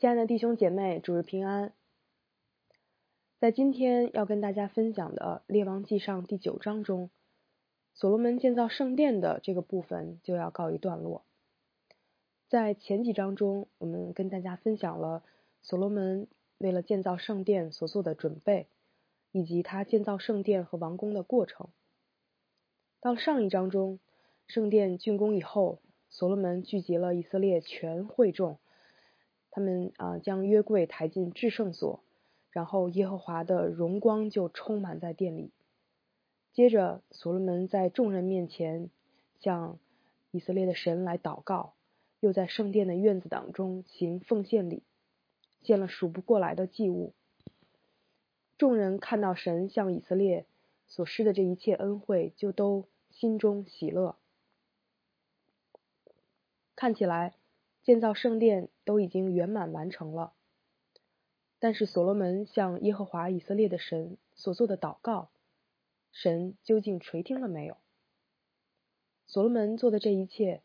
亲爱的弟兄姐妹，主日平安。在今天要跟大家分享的《列王纪上》第九章中，所罗门建造圣殿的这个部分就要告一段落。在前几章中，我们跟大家分享了所罗门为了建造圣殿所做的准备，以及他建造圣殿和王宫的过程。到上一章中，圣殿竣工以后，所罗门聚集了以色列全会众。他们啊，将约柜抬进至圣所，然后耶和华的荣光就充满在殿里。接着，所罗门在众人面前向以色列的神来祷告，又在圣殿的院子当中行奉献礼，献了数不过来的祭物。众人看到神向以色列所施的这一切恩惠，就都心中喜乐。看起来。建造圣殿都已经圆满完成了，但是所罗门向耶和华以色列的神所做的祷告，神究竟垂听了没有？所罗门做的这一切，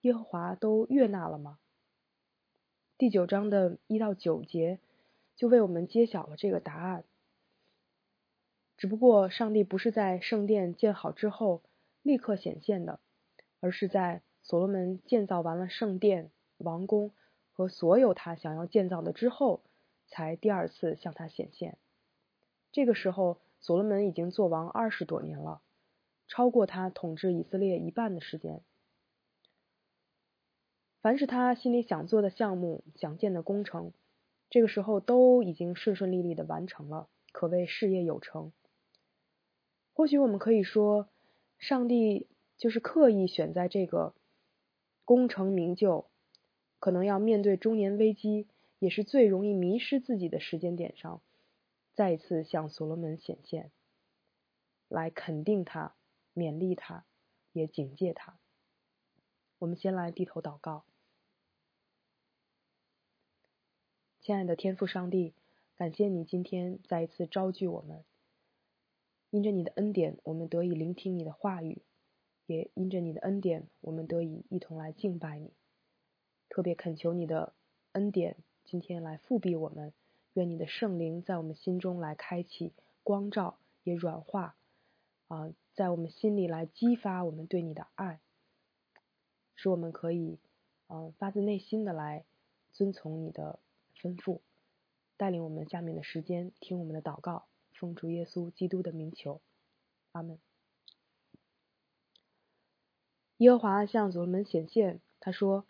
耶和华都悦纳了吗？第九章的一到九节就为我们揭晓了这个答案。只不过，上帝不是在圣殿建好之后立刻显现的，而是在。所罗门建造完了圣殿、王宫和所有他想要建造的之后，才第二次向他显现。这个时候，所罗门已经做王二十多年了，超过他统治以色列一半的时间。凡是他心里想做的项目、想建的工程，这个时候都已经顺顺利利的完成了，可谓事业有成。或许我们可以说，上帝就是刻意选在这个。功成名就，可能要面对中年危机，也是最容易迷失自己的时间点上，再一次向所罗门显现，来肯定他、勉励他，也警戒他。我们先来低头祷告，亲爱的天父上帝，感谢你今天再一次招聚我们，因着你的恩典，我们得以聆听你的话语。也因着你的恩典，我们得以一同来敬拜你。特别恳求你的恩典，今天来复庇我们。愿你的圣灵在我们心中来开启光照，也软化啊，在我们心里来激发我们对你的爱，使我们可以嗯发自内心的来遵从你的吩咐，带领我们下面的时间听我们的祷告，奉主耶稣基督的名求，阿门。耶和华向所罗门显现，他说：“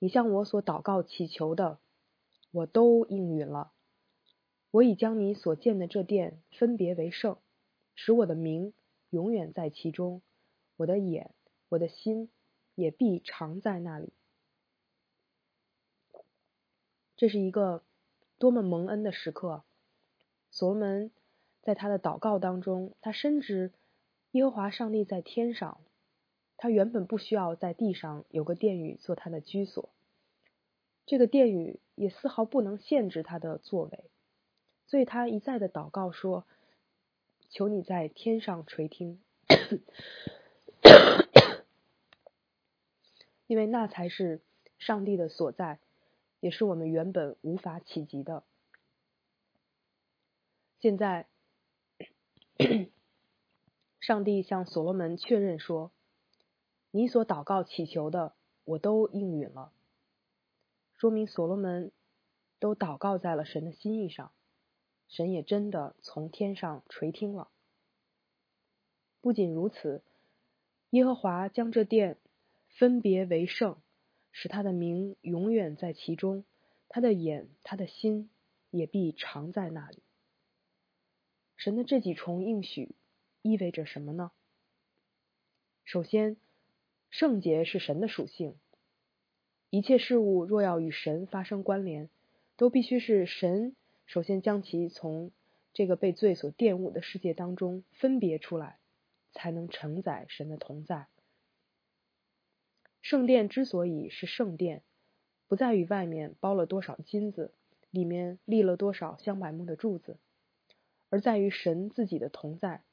你向我所祷告祈求的，我都应允了。我已将你所建的这殿分别为圣，使我的名永远在其中。我的眼、我的心也必常在那里。”这是一个多么蒙恩的时刻！所罗门在他的祷告当中，他深知耶和华上帝在天上。他原本不需要在地上有个殿宇做他的居所，这个殿宇也丝毫不能限制他的作为，所以他一再的祷告说：“求你在天上垂听，因为那才是上帝的所在，也是我们原本无法企及的。”现在，上帝向所罗门确认说。你所祷告祈求的，我都应允了。说明所罗门都祷告在了神的心意上，神也真的从天上垂听了。不仅如此，耶和华将这殿分别为圣，使他的名永远在其中，他的眼、他的心也必常在那里。神的这几重应许意味着什么呢？首先。圣洁是神的属性，一切事物若要与神发生关联，都必须是神首先将其从这个被罪所玷污的世界当中分别出来，才能承载神的同在。圣殿之所以是圣殿，不在于外面包了多少金子，里面立了多少香柏木的柱子，而在于神自己的同在。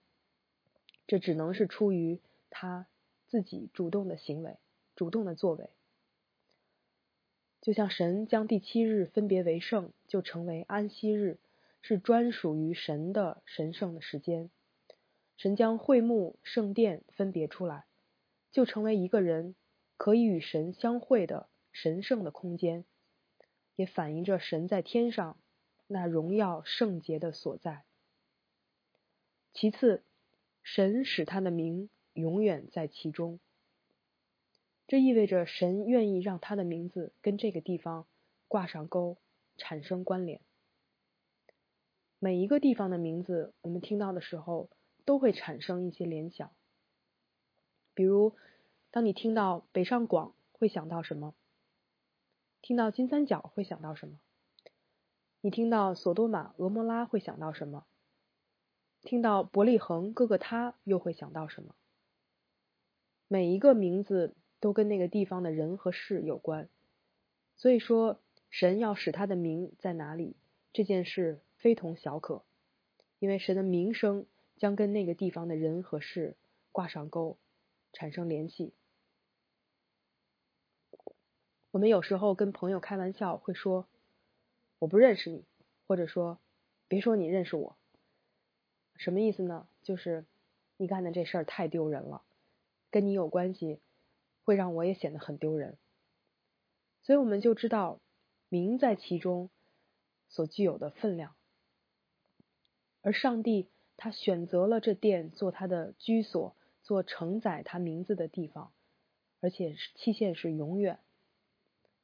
这只能是出于他。自己主动的行为，主动的作为，就像神将第七日分别为圣，就成为安息日，是专属于神的神圣的时间。神将会幕、圣殿分别出来，就成为一个人可以与神相会的神圣的空间，也反映着神在天上那荣耀圣洁的所在。其次，神使他的名永远在其中，这意味着神愿意让他的名字跟这个地方挂上钩，产生关联。每一个地方的名字，我们听到的时候。都会产生一些联想，比如，当你听到北上广，会想到什么？听到金三角会想到什么？你听到索多玛、俄摩拉会想到什么？听到伯利恒、哥哥他又会想到什么？每一个名字都跟那个地方的人和事有关，所以说，神要使他的名在哪里，这件事非同小可，因为神的名声。将跟那个地方的人和事挂上钩，产生联系。我们有时候跟朋友开玩笑会说：“我不认识你”，或者说：“别说你认识我。”什么意思呢？就是你干的这事儿太丢人了，跟你有关系，会让我也显得很丢人。所以我们就知道名在其中所具有的分量，而上帝。他选择了这殿做他的居所，做承载他名字的地方，而且期限是永远。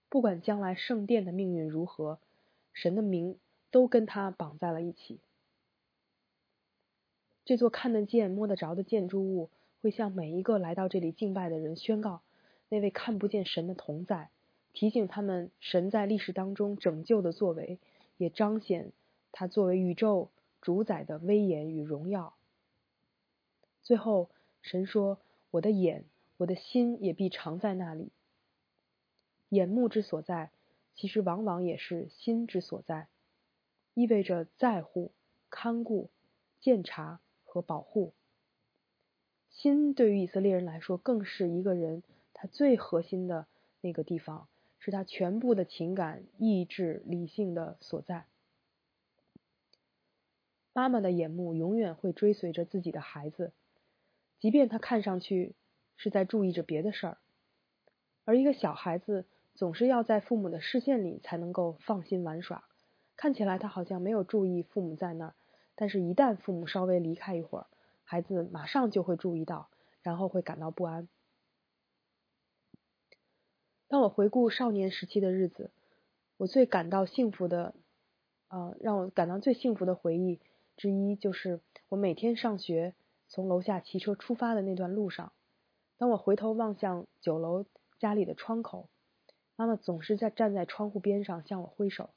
不管将来圣殿的命运如何，神的名都跟他绑在了一起。这座看得见、摸得着的建筑物，会向每一个来到这里敬拜的人宣告那位看不见神的同在，提醒他们神在历史当中拯救的作为，也彰显他作为宇宙。主宰的威严与荣耀。最后，神说：“我的眼，我的心也必常在那里。”眼目之所在，其实往往也是心之所在，意味着在乎、看顾、鉴察和保护。心对于以色列人来说，更是一个人他最核心的那个地方，是他全部的情感、意志、理性的所在。妈妈的眼目永远会追随着自己的孩子，即便他看上去是在注意着别的事儿。而一个小孩子总是要在父母的视线里才能够放心玩耍，看起来他好像没有注意父母在那儿，但是一旦父母稍微离开一会儿，孩子马上就会注意到，然后会感到不安。当我回顾少年时期的日子，我最感到幸福的，呃，让我感到最幸福的回忆。之一就是我每天上学从楼下骑车出发的那段路上，当我回头望向九楼家里的窗口，妈妈总是在站在窗户边上向我挥手。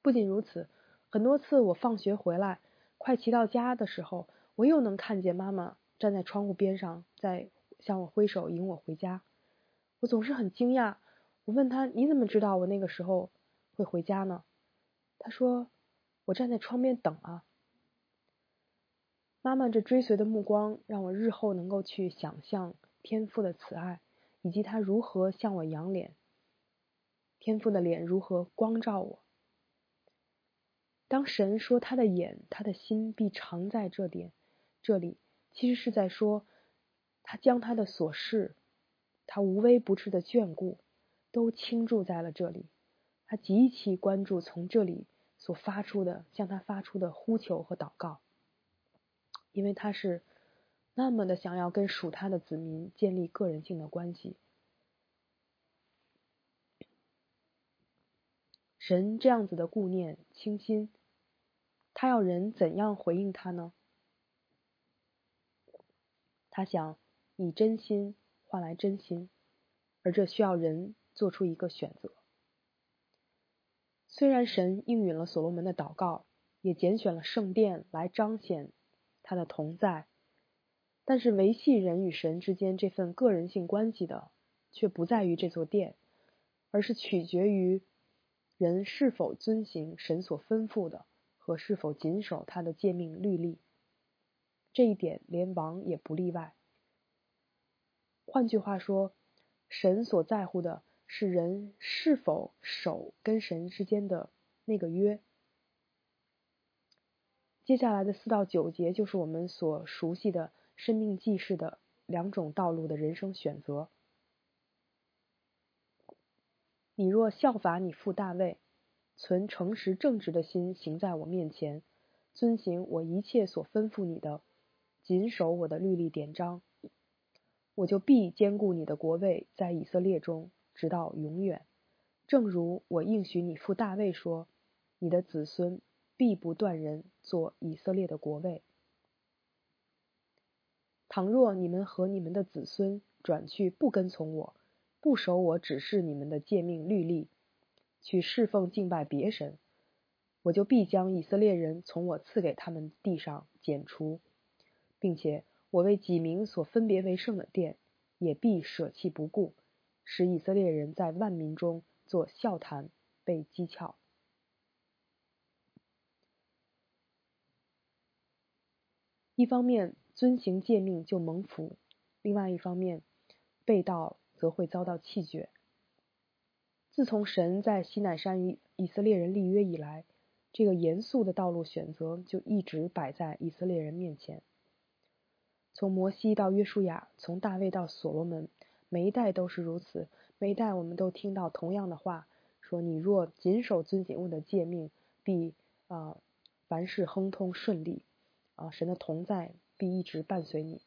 不仅如此，很多次我放学回来，快骑到家的时候，我又能看见妈妈站在窗户边上在向我挥手迎我回家。我总是很惊讶，我问他：“你怎么知道我那个时候会回家呢？”他说。我站在窗边等啊，妈妈这追随的目光让我日后能够去想象天父的慈爱，以及他如何向我仰脸，天父的脸如何光照我。当神说他的眼、他的心必常在这点，这里其实是在说，他将他的琐事，他无微不至的眷顾，都倾注在了这里，他极其关注从这里。所发出的向他发出的呼求和祷告，因为他是那么的想要跟属他的子民建立个人性的关系。神这样子的顾念倾心，他要人怎样回应他呢？他想以真心换来真心，而这需要人做出一个选择。虽然神应允了所罗门的祷告，也拣选了圣殿来彰显他的同在，但是维系人与神之间这份个人性关系的，却不在于这座殿，而是取决于人是否遵行神所吩咐的和是否谨守他的诫命律例。这一点连王也不例外。换句话说，神所在乎的。是人是否守跟神之间的那个约。接下来的四到九节就是我们所熟悉的生命记事的两种道路的人生选择。你若效法你父大卫，存诚实正直的心行在我面前，遵行我一切所吩咐你的，谨守我的律例典章，我就必坚固你的国位在以色列中，直到永远。正如我应许你父大卫说，你的子孙。必不断人做以色列的国位。倘若你们和你们的子孙转去不跟从我，不守我指示你们的诫命律例，去侍奉敬拜别神，我就必将以色列人从我赐给他们地上剪除，并且我为几名所分别为圣的殿，也必舍弃不顾，使以色列人在万民中做笑谈，被讥诮。一方面遵行诫命就蒙福，另外一方面背道则会遭到弃绝。自从神在西乃山与以色列人立约以来，这个严肃的道路选择就一直摆在以色列人面前。从摩西到约书亚，从大卫到所罗门，每一代都是如此。每一代我们都听到同样的话：说你若谨守遵行我的诫命，必啊凡事亨通顺利。啊，神的同在必一直伴随你。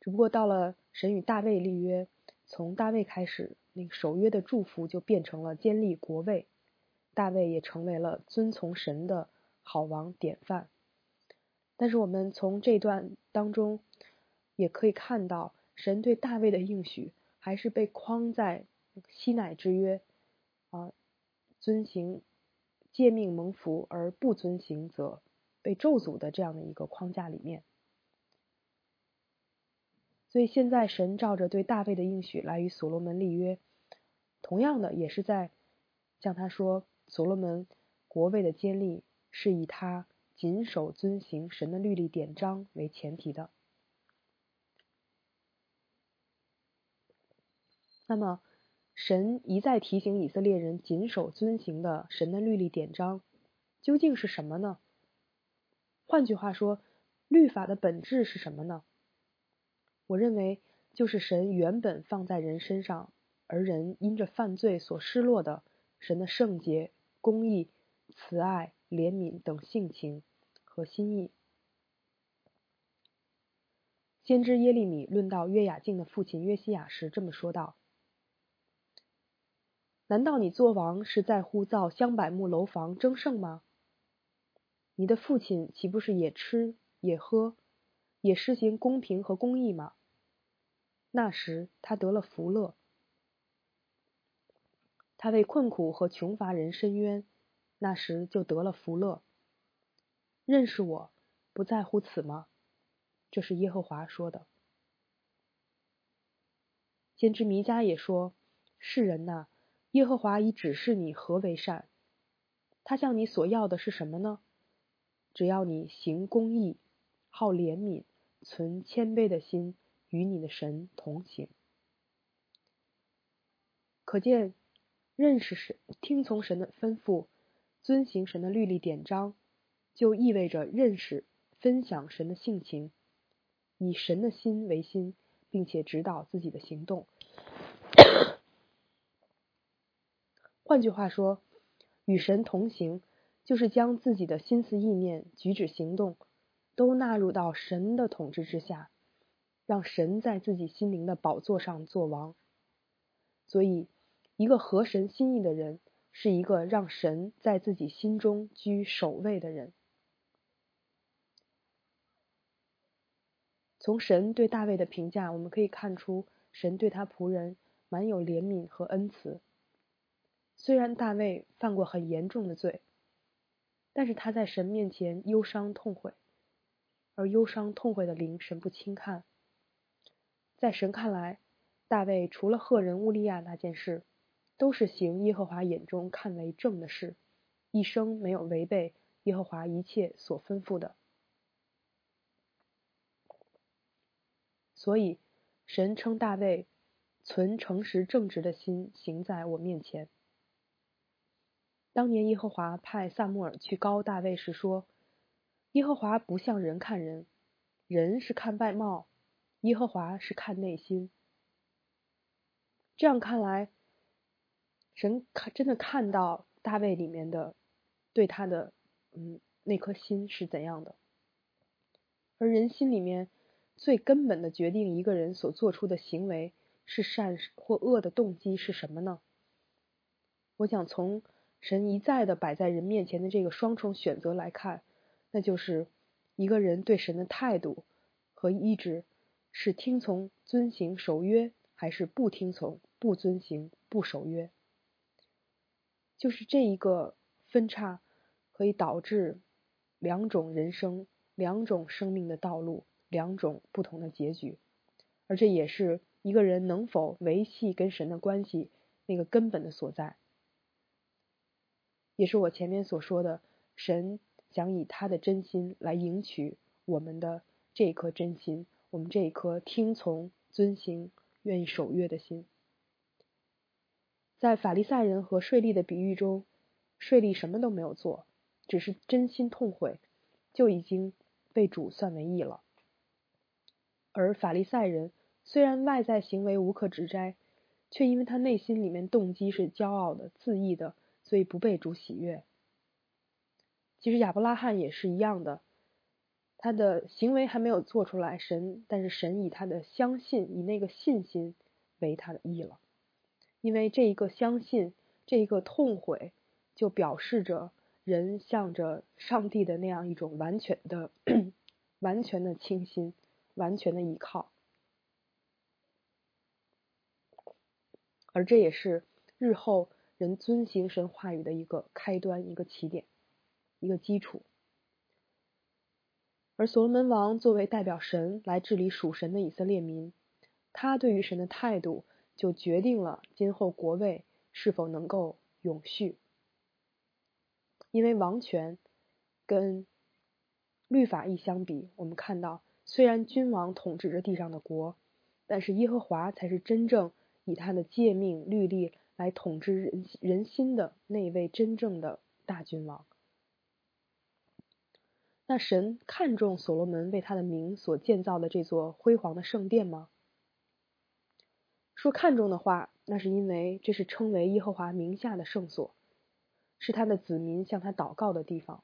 只不过到了神与大卫立约，从大卫开始，那个守约的祝福就变成了坚立国位，大卫也成为了遵从神的好王典范。但是我们从这段当中也可以看到，神对大卫的应许还是被框在西乃之约啊，遵行诫命蒙福，而不遵行则。被咒诅的这样的一个框架里面，所以现在神照着对大卫的应许来与所罗门立约，同样的也是在向他说，所罗门国位的坚立是以他谨守遵行神的律例典章为前提的。那么，神一再提醒以色列人谨守遵行的神的律例典章，究竟是什么呢？换句话说，律法的本质是什么呢？我认为就是神原本放在人身上，而人因着犯罪所失落的神的圣洁、公义、慈爱、怜悯等性情和心意。先知耶利米论到约雅敬的父亲约西亚时这么说道：“难道你做王是在乎造香柏木楼房争胜吗？”你的父亲岂不是也吃也喝，也施行公平和公义吗？那时他得了福乐，他为困苦和穷乏人伸冤，那时就得了福乐。认识我不在乎此吗？这是耶和华说的。先知弥迦也说：“世人呐，耶和华已指示你何为善。他向你所要的是什么呢？”只要你行公义，好怜悯，存谦卑的心，与你的神同行。可见，认识神、听从神的吩咐、遵行神的律例典章，就意味着认识、分享神的性情，以神的心为心，并且指导自己的行动。换句话说，与神同行。就是将自己的心思意念、举止行动都纳入到神的统治之下，让神在自己心灵的宝座上做王。所以，一个合神心意的人，是一个让神在自己心中居首位的人。从神对大卫的评价，我们可以看出，神对他仆人满有怜悯和恩慈。虽然大卫犯过很严重的罪。但是他在神面前忧伤痛悔，而忧伤痛悔的灵神不轻看。在神看来，大卫除了赫人乌利亚那件事，都是行耶和华眼中看为正的事，一生没有违背耶和华一切所吩咐的。所以，神称大卫存诚实正直的心行在我面前。当年耶和华派萨穆尔去高大卫时说：“耶和华不像人看人，人是看外貌，耶和华是看内心。”这样看来，神看真的看到大卫里面的对他的嗯那颗心是怎样的，而人心里面最根本的决定一个人所做出的行为是善或恶的动机是什么呢？我想从。神一再的摆在人面前的这个双重选择来看，那就是一个人对神的态度和意志是听从、遵行、守约，还是不听从、不遵行、不守约。就是这一个分叉，可以导致两种人生、两种生命的道路、两种不同的结局，而这也是一个人能否维系跟神的关系那个根本的所在。也是我前面所说的，神想以他的真心来迎娶我们的这一颗真心，我们这一颗听从、遵行、愿意守约的心。在法利赛人和税吏的比喻中，税吏什么都没有做，只是真心痛悔，就已经被主算为义了。而法利赛人虽然外在行为无可指摘，却因为他内心里面动机是骄傲的、自义的。所以不被主喜悦。其实亚伯拉罕也是一样的，他的行为还没有做出来，神但是神以他的相信，以那个信心为他的义了。因为这一个相信，这一个痛悔，就表示着人向着上帝的那样一种完全的、完全的倾心，完全的依靠。而这也是日后。人遵行神话语的一个开端，一个起点，一个基础。而所罗门王作为代表神来治理属神的以色列民，他对于神的态度就决定了今后国位是否能够永续。因为王权跟律法一相比，我们看到，虽然君王统治着地上的国，但是耶和华才是真正以他的诫命律例。来统治人人心的那位真正的大君王。那神看重所罗门为他的名所建造的这座辉煌的圣殿吗？说看重的话，那是因为这是称为耶和华名下的圣所，是他的子民向他祷告的地方。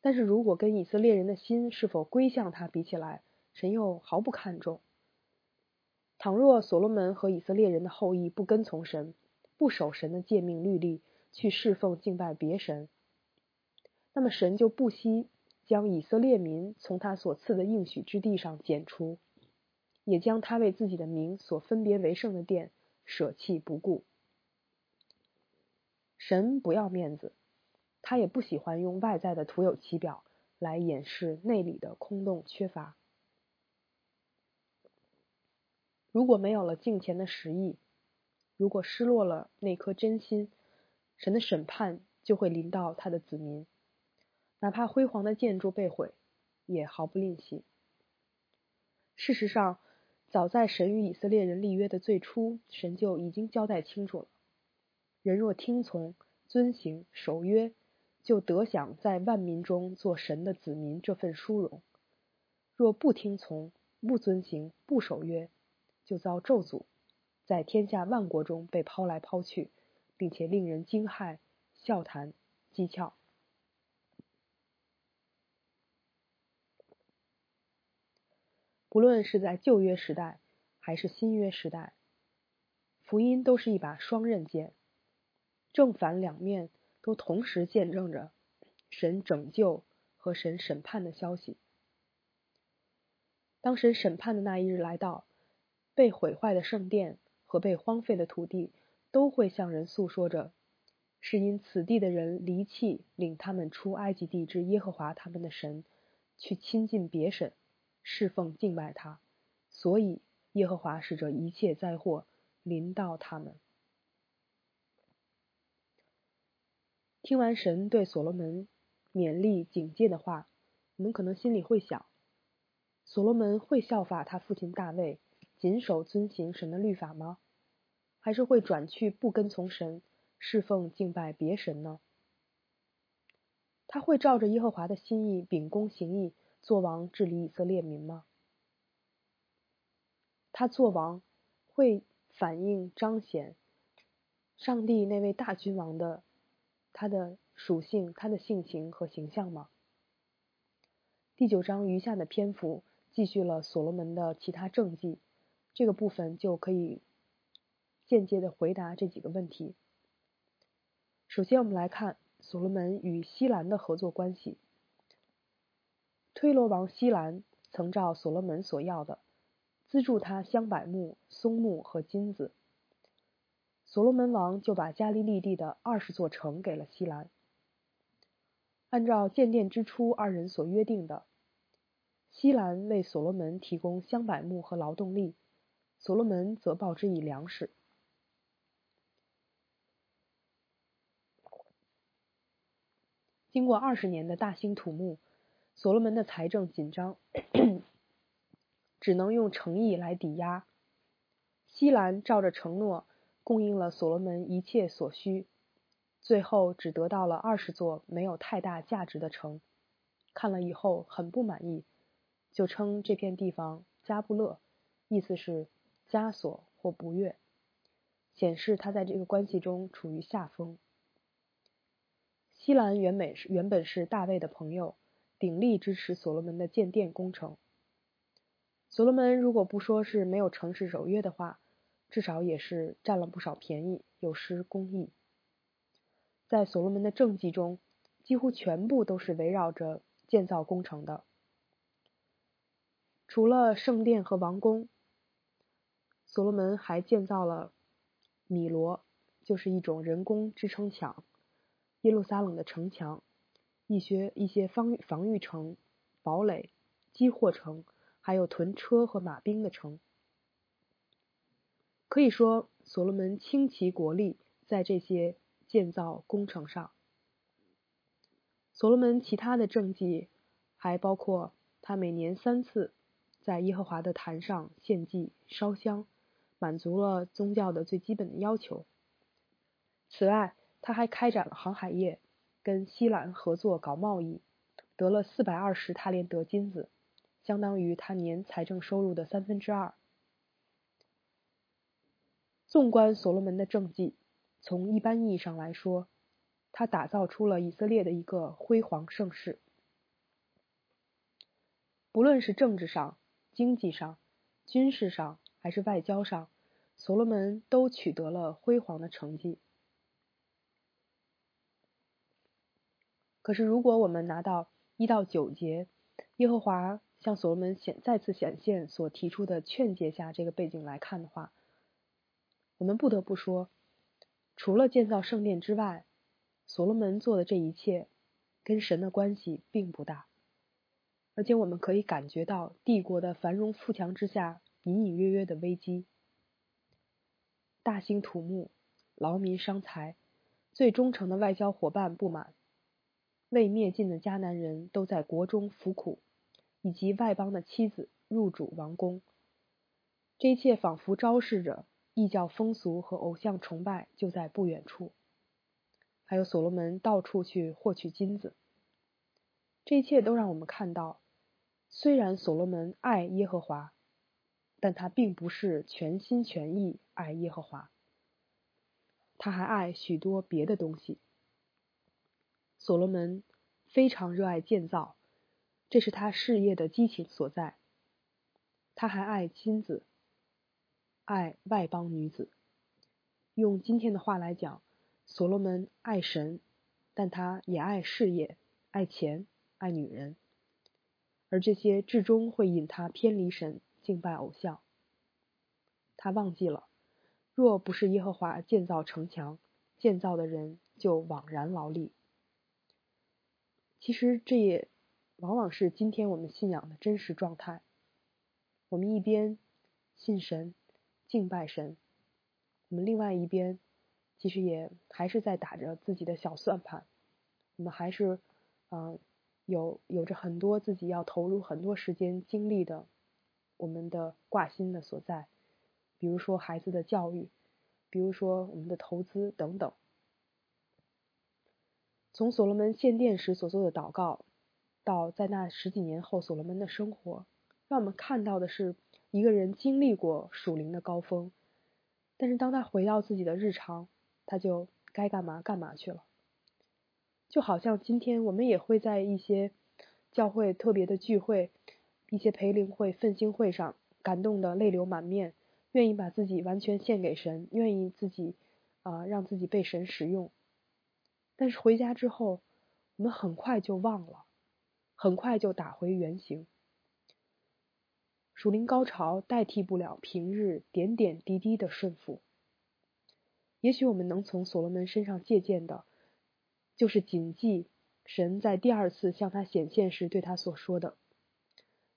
但是如果跟以色列人的心是否归向他比起来，神又毫不看重。倘若所罗门和以色列人的后裔不跟从神，不守神的诫命律例，去侍奉敬拜别神，那么神就不惜将以色列民从他所赐的应许之地上剪除，也将他为自己的名所分别为圣的殿舍弃不顾。神不要面子，他也不喜欢用外在的徒有其表来掩饰内里的空洞缺乏。如果没有了敬虔的实意，如果失落了那颗真心，神的审判就会临到他的子民。哪怕辉煌的建筑被毁，也毫不吝惜。事实上，早在神与以色列人立约的最初，神就已经交代清楚了：人若听从、遵行、守约，就得享在万民中做神的子民这份殊荣；若不听从、不遵行、不守约，就遭咒诅，在天下万国中被抛来抛去，并且令人惊骇、笑谈、讥诮。不论是在旧约时代还是新约时代，福音都是一把双刃剑，正反两面都同时见证着神拯救和神审判的消息。当神审判的那一日来到。被毁坏的圣殿和被荒废的土地，都会向人诉说着，是因此地的人离弃领他们出埃及地之耶和华他们的神，去亲近别神，侍奉敬拜他，所以耶和华使这一切灾祸临到他们。听完神对所罗门勉励警戒的话，我们可能心里会想，所罗门会效法他父亲大卫。谨守遵行神的律法吗？还是会转去不跟从神，侍奉敬拜别神呢？他会照着耶和华的心意秉公行义，做王治理以色列民吗？他做王会反映彰显上帝那位大君王的他的属性、他的性情和形象吗？第九章余下的篇幅继续了所罗门的其他政绩。这个部分就可以间接的回答这几个问题。首先，我们来看所罗门与西兰的合作关系。推罗王西兰曾照所罗门所要的，资助他香柏木、松木和金子。所罗门王就把加利利地的二十座城给了西兰。按照建殿之初二人所约定的，西兰为所罗门提供香柏木和劳动力。所罗门则报之以粮食。经过二十年的大兴土木，所罗门的财政紧张，只能用诚意来抵押。西兰照着承诺供应了所罗门一切所需，最后只得到了二十座没有太大价值的城。看了以后很不满意，就称这片地方加布勒，意思是。枷锁或不悦，显示他在这个关系中处于下风。西兰原本是原本是大卫的朋友，鼎力支持所罗门的建殿工程。所罗门如果不说是没有诚实守约的话，至少也是占了不少便宜，有失公义。在所罗门的政绩中，几乎全部都是围绕着建造工程的，除了圣殿和王宫。所罗门还建造了米罗，就是一种人工支撑墙；耶路撒冷的城墙，一些一些防防御城、堡垒、积货城，还有屯车和马兵的城。可以说，所罗门倾其国力在这些建造工程上。所罗门其他的政绩还包括他每年三次在耶和华的坛上献祭烧香。满足了宗教的最基本的要求。此外，他还开展了航海业，跟西兰合作搞贸易，得了四百二十塔连德金子，相当于他年财政收入的三分之二。纵观所罗门的政绩，从一般意义上来说，他打造出了以色列的一个辉煌盛世。不论是政治上、经济上、军事上，还是外交上，所罗门都取得了辉煌的成绩。可是，如果我们拿到一到九节，耶和华向所罗门显再次显现所提出的劝诫下这个背景来看的话，我们不得不说，除了建造圣殿之外，所罗门做的这一切跟神的关系并不大，而且我们可以感觉到帝国的繁荣富强之下。隐隐约约的危机，大兴土木，劳民伤财，最忠诚的外交伙伴不满，未灭尽的迦南人都在国中服苦，以及外邦的妻子入主王宫，这一切仿佛昭示着异教风俗和偶像崇拜就在不远处。还有所罗门到处去获取金子，这一切都让我们看到，虽然所罗门爱耶和华。但他并不是全心全意爱耶和华，他还爱许多别的东西。所罗门非常热爱建造，这是他事业的激情所在。他还爱金子，爱外邦女子。用今天的话来讲，所罗门爱神，但他也爱事业、爱钱、爱女人，而这些至终会引他偏离神。敬拜偶像，他忘记了，若不是耶和华建造城墙，建造的人就枉然劳力。其实这也往往是今天我们信仰的真实状态。我们一边信神、敬拜神，我们另外一边其实也还是在打着自己的小算盘。我们还是嗯有有着很多自己要投入很多时间精力的。我们的挂心的所在，比如说孩子的教育，比如说我们的投资等等。从所罗门献殿时所做的祷告，到在那十几年后所罗门的生活，让我们看到的是一个人经历过属灵的高峰，但是当他回到自己的日常，他就该干嘛干嘛去了。就好像今天我们也会在一些教会特别的聚会、一些培灵会、奋兴会上感动的泪流满面，愿意把自己完全献给神，愿意自己啊让自己被神使用。但是回家之后，我们很快就忘了，很快就打回原形。属灵高潮代替不了平日点点滴滴的顺服。也许我们能从所罗门身上借鉴的，就是谨记神在第二次向他显现时对他所说的：“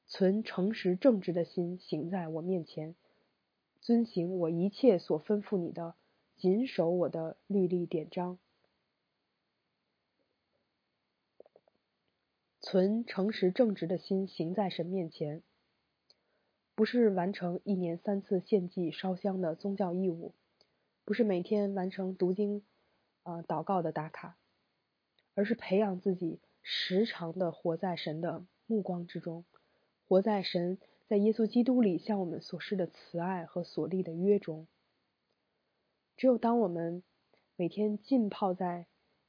存诚实正直的心行在我面前，遵行我一切所吩咐你的，谨守我的律例典章。”存诚实正直的心行在神面前，不是完成一年三次献祭烧香的宗教义务，不是每天完成读经、啊祷告的打卡，而是培养自己时常的活在神的目光之中，活在神在耶稣基督里向我们所示的慈爱和所立的约中。只有当我们每天浸泡在。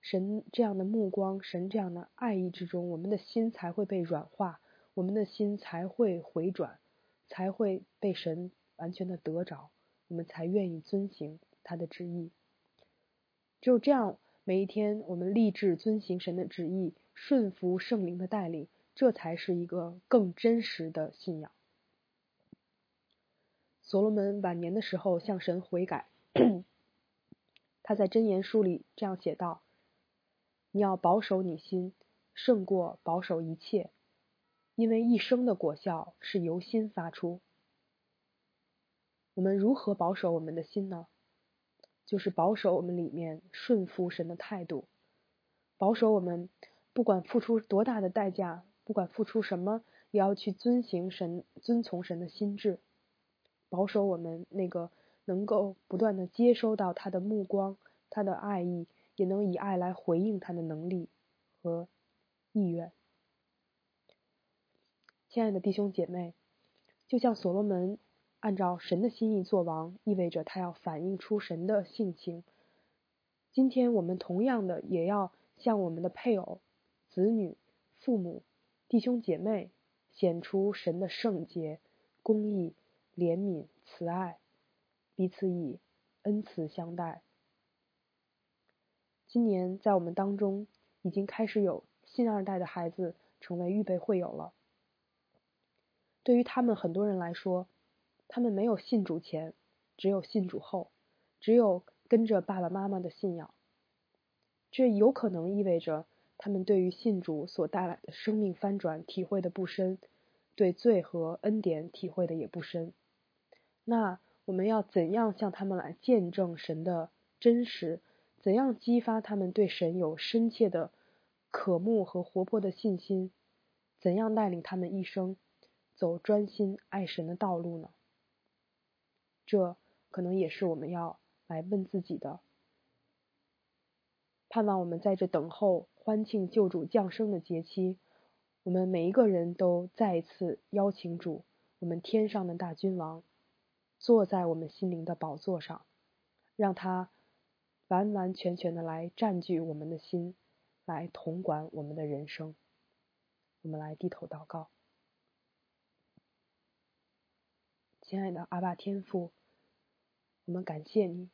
神这样的目光，神这样的爱意之中，我们的心才会被软化，我们的心才会回转，才会被神完全的得着，我们才愿意遵行他的旨意。只有这样，每一天我们立志遵行神的旨意，顺服圣灵的带领，这才是一个更真实的信仰。所罗门晚年的时候向神悔改，他在箴言书里这样写道。你要保守你心，胜过保守一切，因为一生的果效是由心发出。我们如何保守我们的心呢？就是保守我们里面顺服神的态度，保守我们不管付出多大的代价，不管付出什么，也要去遵行神、遵从神的心智，保守我们那个能够不断的接收到他的目光、他的爱意。也能以爱来回应他的能力和意愿。亲爱的弟兄姐妹，就像所罗门按照神的心意做王，意味着他要反映出神的性情。今天我们同样的也要向我们的配偶、子女、父母、弟兄姐妹显出神的圣洁、公义、怜悯、慈爱，彼此以恩慈相待。今年在我们当中已经开始有新二代的孩子成为预备会友了。对于他们很多人来说，他们没有信主前，只有信主后，只有跟着爸爸妈妈的信仰。这有可能意味着他们对于信主所带来的生命翻转体会的不深，对罪和恩典体会的也不深。那我们要怎样向他们来见证神的真实？怎样激发他们对神有深切的渴慕和活泼的信心？怎样带领他们一生走专心爱神的道路呢？这可能也是我们要来问自己的。盼望我们在这等候欢庆救主降生的节期，我们每一个人都再一次邀请主，我们天上的大君王，坐在我们心灵的宝座上，让他。完完全全的来占据我们的心，来统管我们的人生。我们来低头祷告，亲爱的阿爸天父，我们感谢你，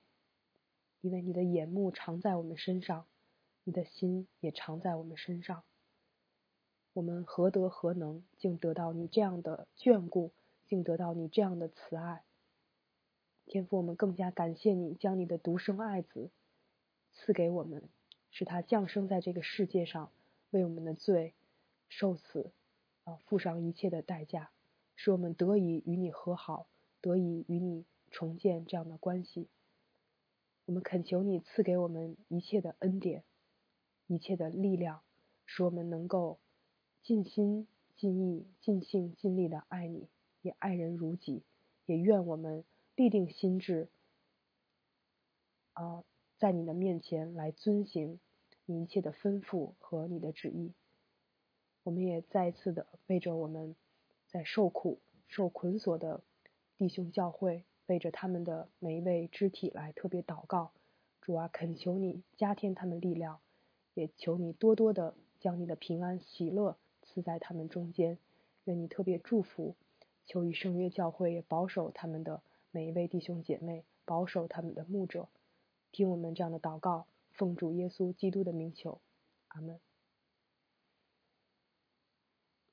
因为你的眼目常在我们身上，你的心也常在我们身上。我们何德何能，竟得到你这样的眷顾，竟得到你这样的慈爱？天父，我们更加感谢你，将你的独生爱子。赐给我们，使他降生在这个世界上，为我们的罪受死，啊，付上一切的代价，使我们得以与你和好，得以与你重建这样的关系。我们恳求你赐给我们一切的恩典，一切的力量，使我们能够尽心尽意尽性尽力的爱你，也爱人如己，也愿我们立定心智，啊，在你的面前来遵行你一切的吩咐和你的旨意。我们也再一次的为着我们在受苦、受捆锁的弟兄教会，为着他们的每一位肢体来特别祷告。主啊，恳求你加添他们力量，也求你多多的将你的平安喜乐赐在他们中间。愿你特别祝福，求以圣约教会也保守他们的每一位弟兄姐妹，保守他们的牧者。听我们这样的祷告，奉主耶稣基督的名求，阿门。